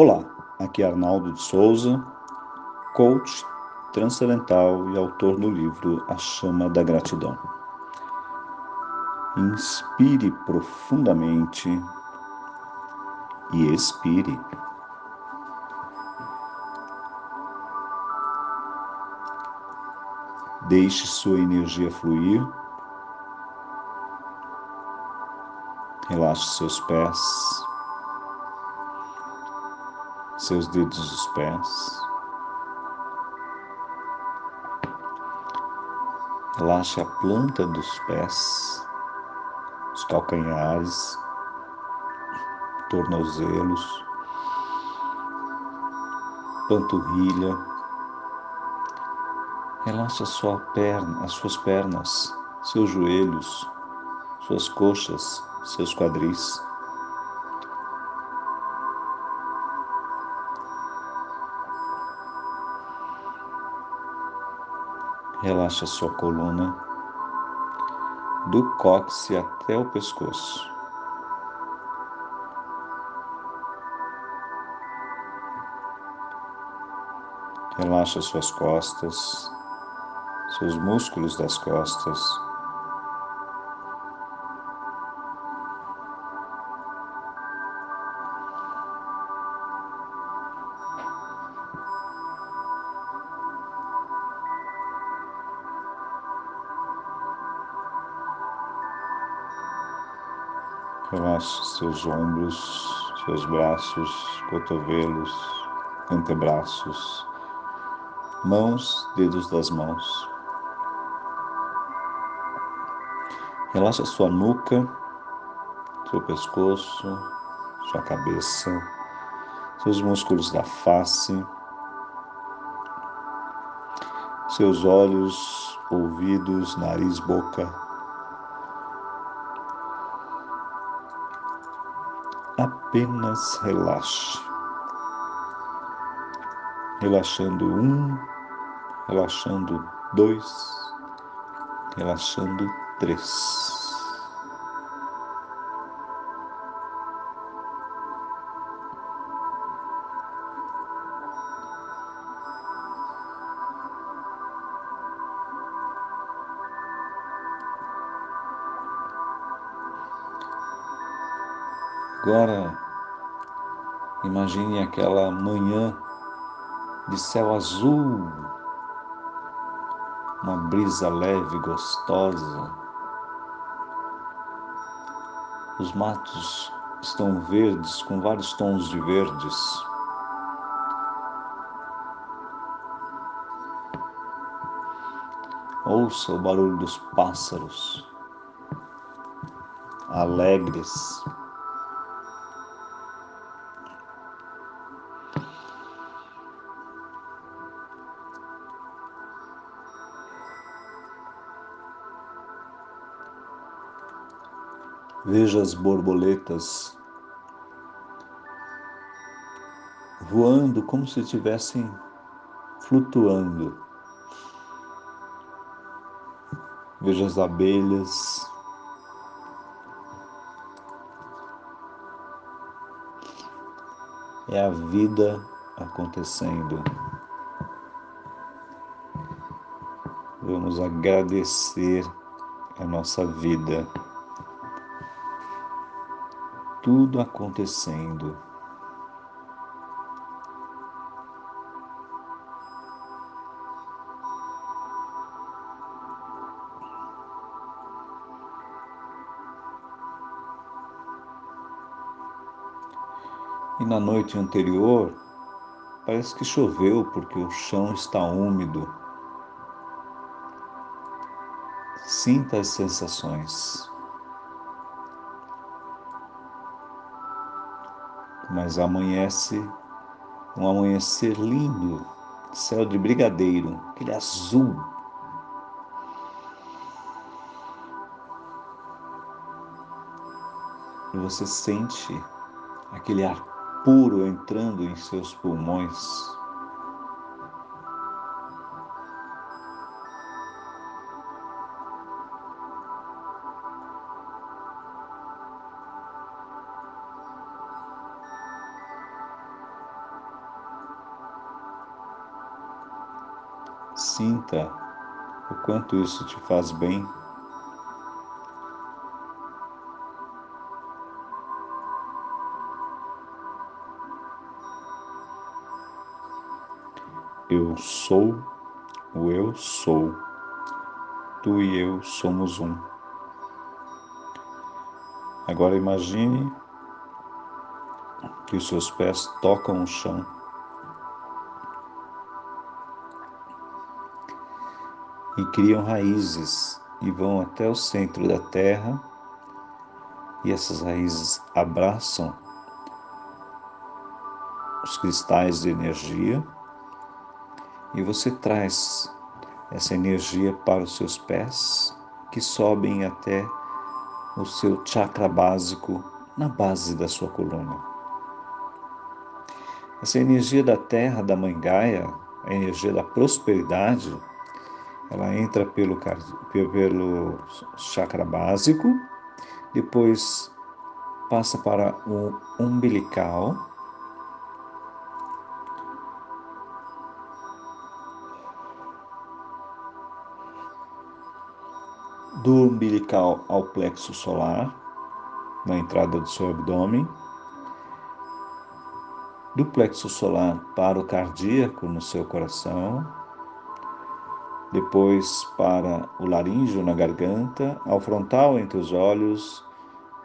Olá, aqui é Arnaldo de Souza, coach transcendental e autor do livro A Chama da Gratidão. Inspire profundamente e expire. Deixe sua energia fluir. Relaxe seus pés seus dedos dos pés. Relaxe a planta dos pés, os calcanhares, tornozelos, panturrilha. Relaxe a sua perna, as suas pernas, seus joelhos, suas coxas, seus quadris. Relaxa sua coluna, do cóccix até o pescoço. Relaxa suas costas, seus músculos das costas. Seus ombros, seus braços, cotovelos, antebraços, mãos, dedos das mãos. Relaxe sua nuca, seu pescoço, sua cabeça, seus músculos da face, seus olhos, ouvidos, nariz, boca apenas relaxe. Relaxando um, relaxando dois, relaxando três. Agora, imagine aquela manhã de céu azul, uma brisa leve, gostosa. Os matos estão verdes, com vários tons de verdes. Ouça o barulho dos pássaros, alegres. Veja as borboletas voando como se estivessem flutuando. Veja as abelhas. É a vida acontecendo. Vamos agradecer a nossa vida tudo acontecendo. E na noite anterior, parece que choveu porque o chão está úmido. Sinta as sensações. Mas amanhece um amanhecer lindo, céu de brigadeiro, aquele azul. E você sente aquele ar puro entrando em seus pulmões. Sinta o quanto isso te faz bem. Eu sou o eu sou. Tu e eu somos um. Agora imagine que os seus pés tocam o chão. E criam raízes e vão até o centro da terra, e essas raízes abraçam os cristais de energia, e você traz essa energia para os seus pés, que sobem até o seu chakra básico na base da sua coluna. Essa energia da terra, da mãe Gaia, a energia da prosperidade, ela entra pelo, pelo chakra básico, depois passa para o umbilical, do umbilical ao plexo solar, na entrada do seu abdômen, do plexo solar para o cardíaco no seu coração, depois para o laríngeo na garganta, ao frontal entre os olhos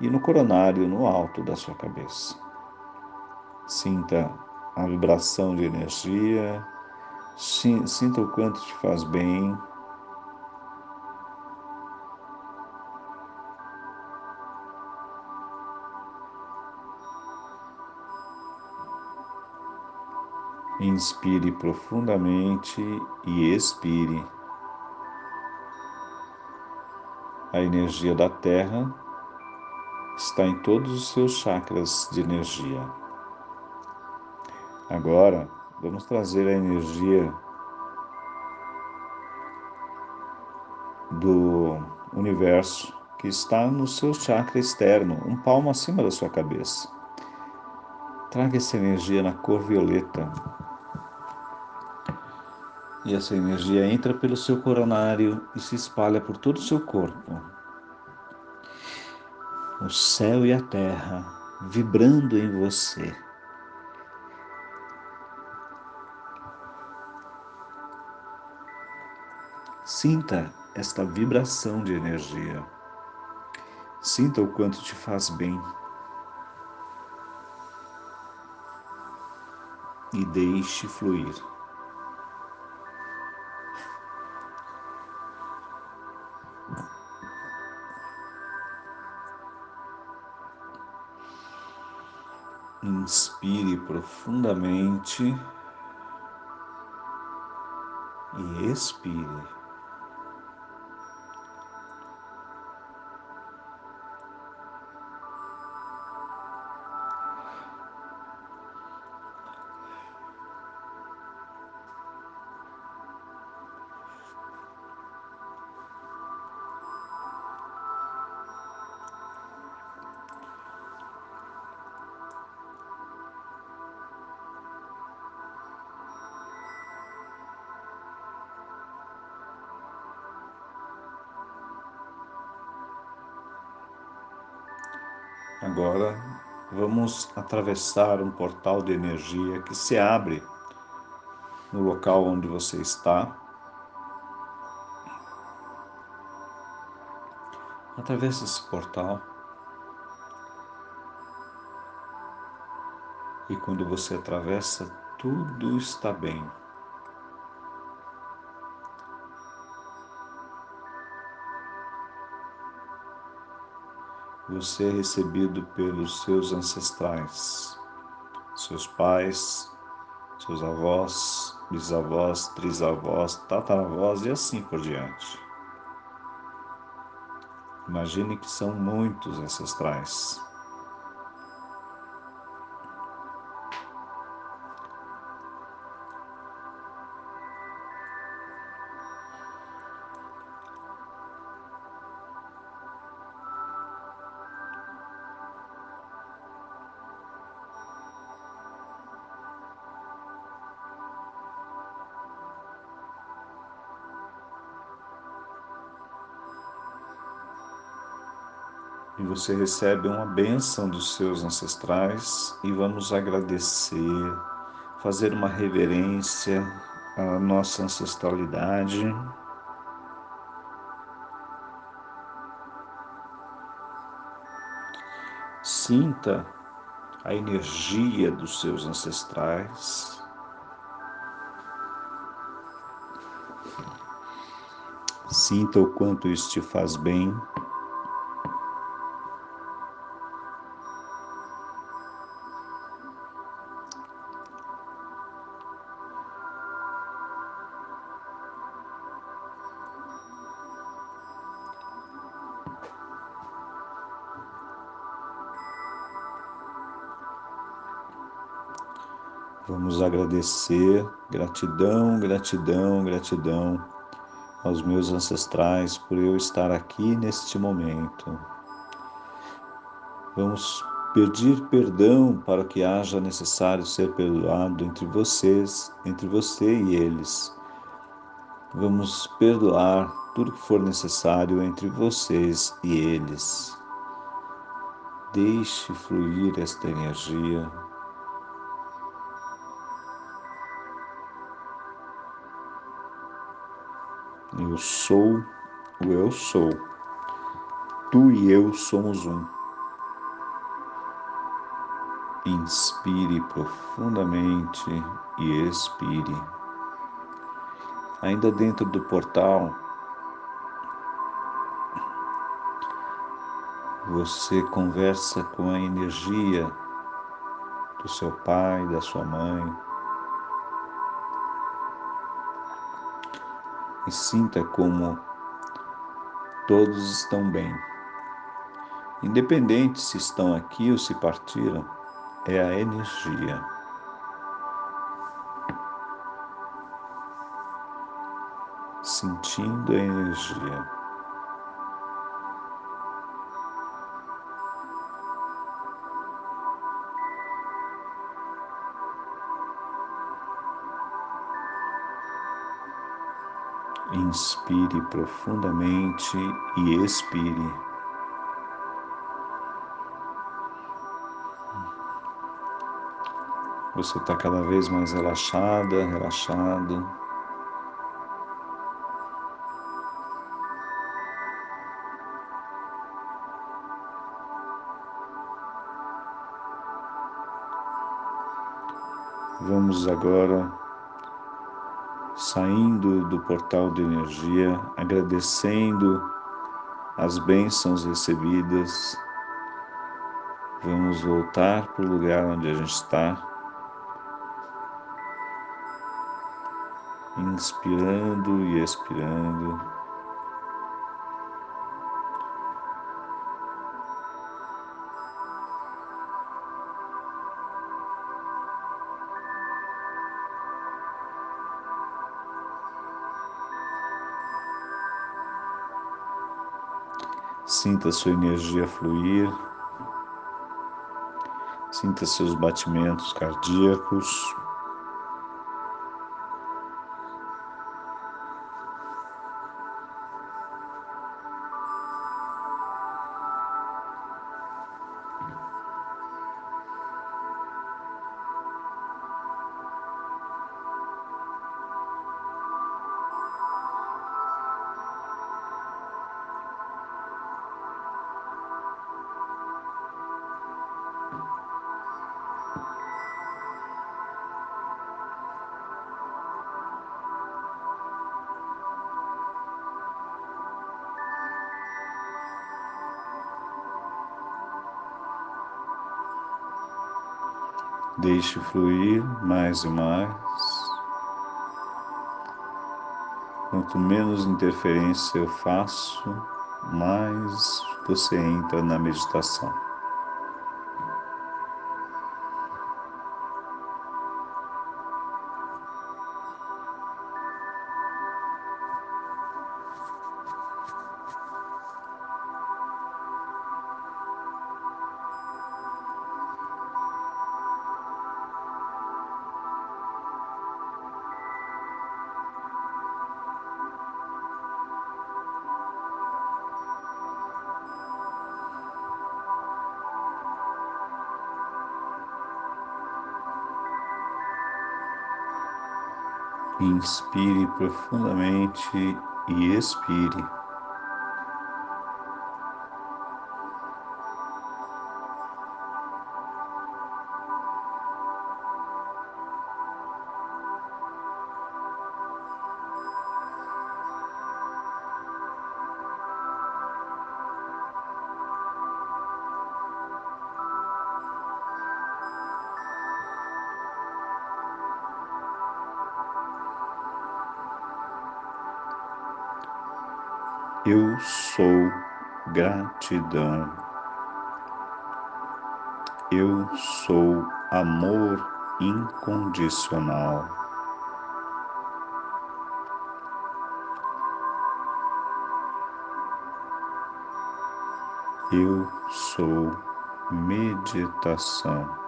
e no coronário no alto da sua cabeça. Sinta a vibração de energia, sinta o quanto te faz bem. Inspire profundamente e expire. A energia da Terra está em todos os seus chakras de energia. Agora, vamos trazer a energia do universo que está no seu chakra externo, um palmo acima da sua cabeça. Traga essa energia na cor violeta, e essa energia entra pelo seu coronário e se espalha por todo o seu corpo. O céu e a terra vibrando em você. Sinta esta vibração de energia. Sinta o quanto te faz bem. E deixe fluir. Inspire profundamente e expire. Agora vamos atravessar um portal de energia que se abre no local onde você está. Atravesse esse portal. E quando você atravessa, tudo está bem. Você é recebido pelos seus ancestrais, seus pais, seus avós, bisavós, trisavós, tataravós e assim por diante. Imagine que são muitos ancestrais. E você recebe uma bênção dos seus ancestrais e vamos agradecer, fazer uma reverência à nossa ancestralidade. Sinta a energia dos seus ancestrais. Sinta o quanto isso te faz bem. Agradecer, gratidão, gratidão, gratidão aos meus ancestrais por eu estar aqui neste momento. Vamos pedir perdão para que haja necessário ser perdoado entre vocês, entre você e eles. Vamos perdoar tudo que for necessário entre vocês e eles. Deixe fluir esta energia Eu sou o eu sou. Tu e eu somos um. Inspire profundamente e expire. Ainda dentro do portal, você conversa com a energia do seu pai, da sua mãe, e sinta como todos estão bem. Independente se estão aqui ou se partiram, é a energia. Sentindo a energia. Inspire profundamente e expire. Você está cada vez mais relaxada, relaxado. Vamos agora saindo do portal de energia, agradecendo as bênçãos recebidas. Vamos voltar para o lugar onde a gente está. Inspirando e expirando. Sinta sua energia fluir. Sinta seus batimentos cardíacos. Deixe fluir mais e mais. Quanto menos interferência eu faço, mais você entra na meditação. Inspire profundamente e expire. Eu sou gratidão. Eu sou amor incondicional. Eu sou meditação.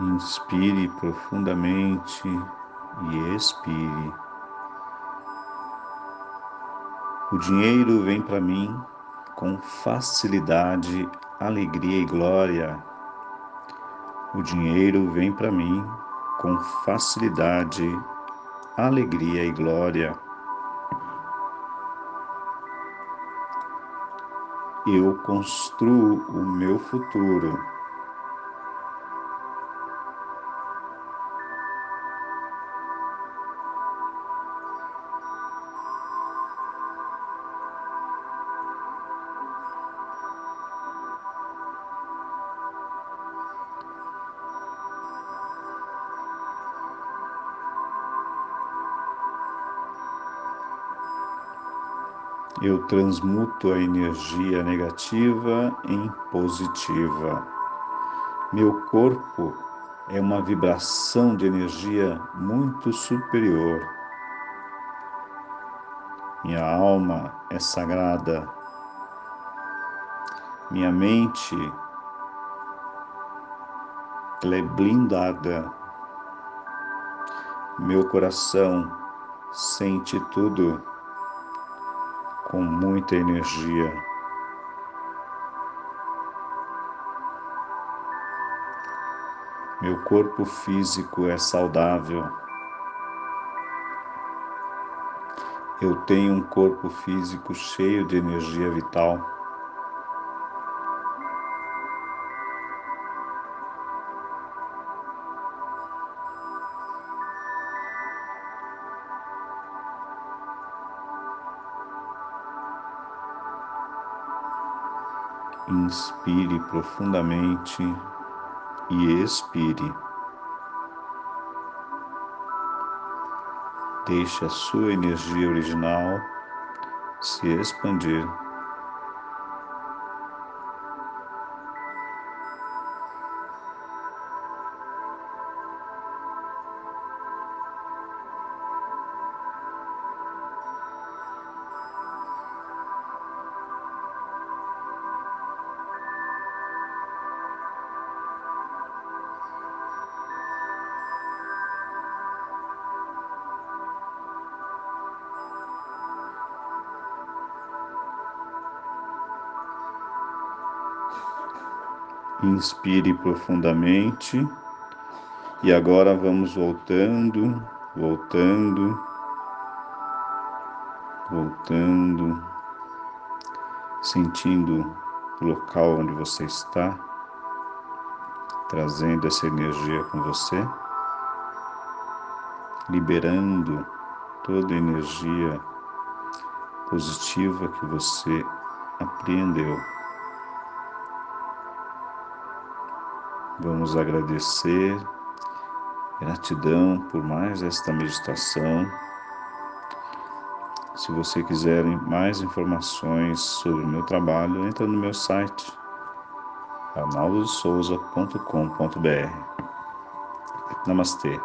Inspire profundamente e expire. O dinheiro vem para mim com facilidade, alegria e glória. O dinheiro vem para mim com facilidade, alegria e glória. Eu construo o meu futuro transmuto a energia negativa em positiva. Meu corpo é uma vibração de energia muito superior. Minha alma é sagrada. Minha mente ela é blindada. Meu coração sente tudo com muita energia. Meu corpo físico é saudável. Eu tenho um corpo físico cheio de energia vital. Inspire profundamente e expire. Deixe a sua energia original se expandir. Inspire profundamente e agora vamos voltando, voltando, voltando, sentindo o local onde você está, trazendo essa energia com você, liberando toda a energia positiva que você apreendeu. Vamos agradecer, gratidão por mais esta meditação. Se você quiser mais informações sobre o meu trabalho, entra no meu site arnaldosouza.com.br. Namastê.